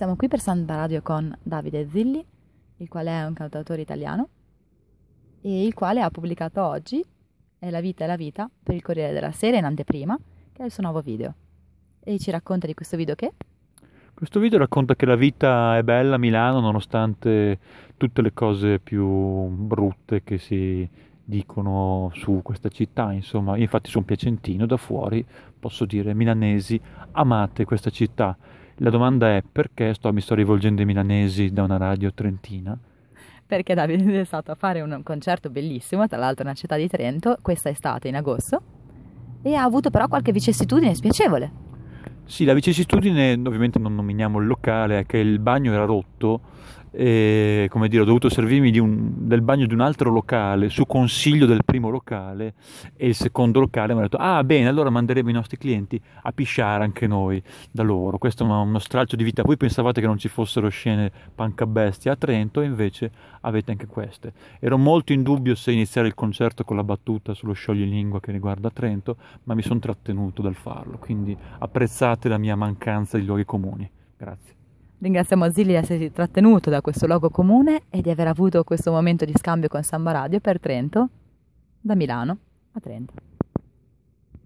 Siamo qui per Samba Radio con Davide Zilli, il quale è un cantautore italiano e il quale ha pubblicato oggi È la vita è la vita per il Corriere della Sera in anteprima, che è il suo nuovo video. E ci racconta di questo video che? Questo video racconta che la vita è bella a Milano nonostante tutte le cose più brutte che si dicono su questa città, insomma, io infatti sono piacentino da fuori, posso dire milanesi, amate questa città. La domanda è perché sto, mi sto rivolgendo ai milanesi da una radio trentina? Perché Davide è stato a fare un concerto bellissimo, tra l'altro nella città di Trento, questa estate in agosto, e ha avuto però qualche vicissitudine spiacevole. Sì, la vicissitudine, ovviamente non nominiamo il locale, è che il bagno era rotto e come dire, ho dovuto servirmi un, del bagno di un altro locale su consiglio del primo locale e il secondo locale mi ha detto ah bene allora manderemo i nostri clienti a pisciare anche noi da loro. Questo è uno stralcio di vita. Voi pensavate che non ci fossero scene pancabestia a Trento e invece avete anche queste. Ero molto in dubbio se iniziare il concerto con la battuta sullo scioglilingua che riguarda Trento ma mi sono trattenuto dal farlo quindi apprezzate la mia mancanza di luoghi comuni. Grazie Ringraziamo Zilli di essersi trattenuto da questo luogo comune e di aver avuto questo momento di scambio con Samba Radio per Trento, da Milano a Trento.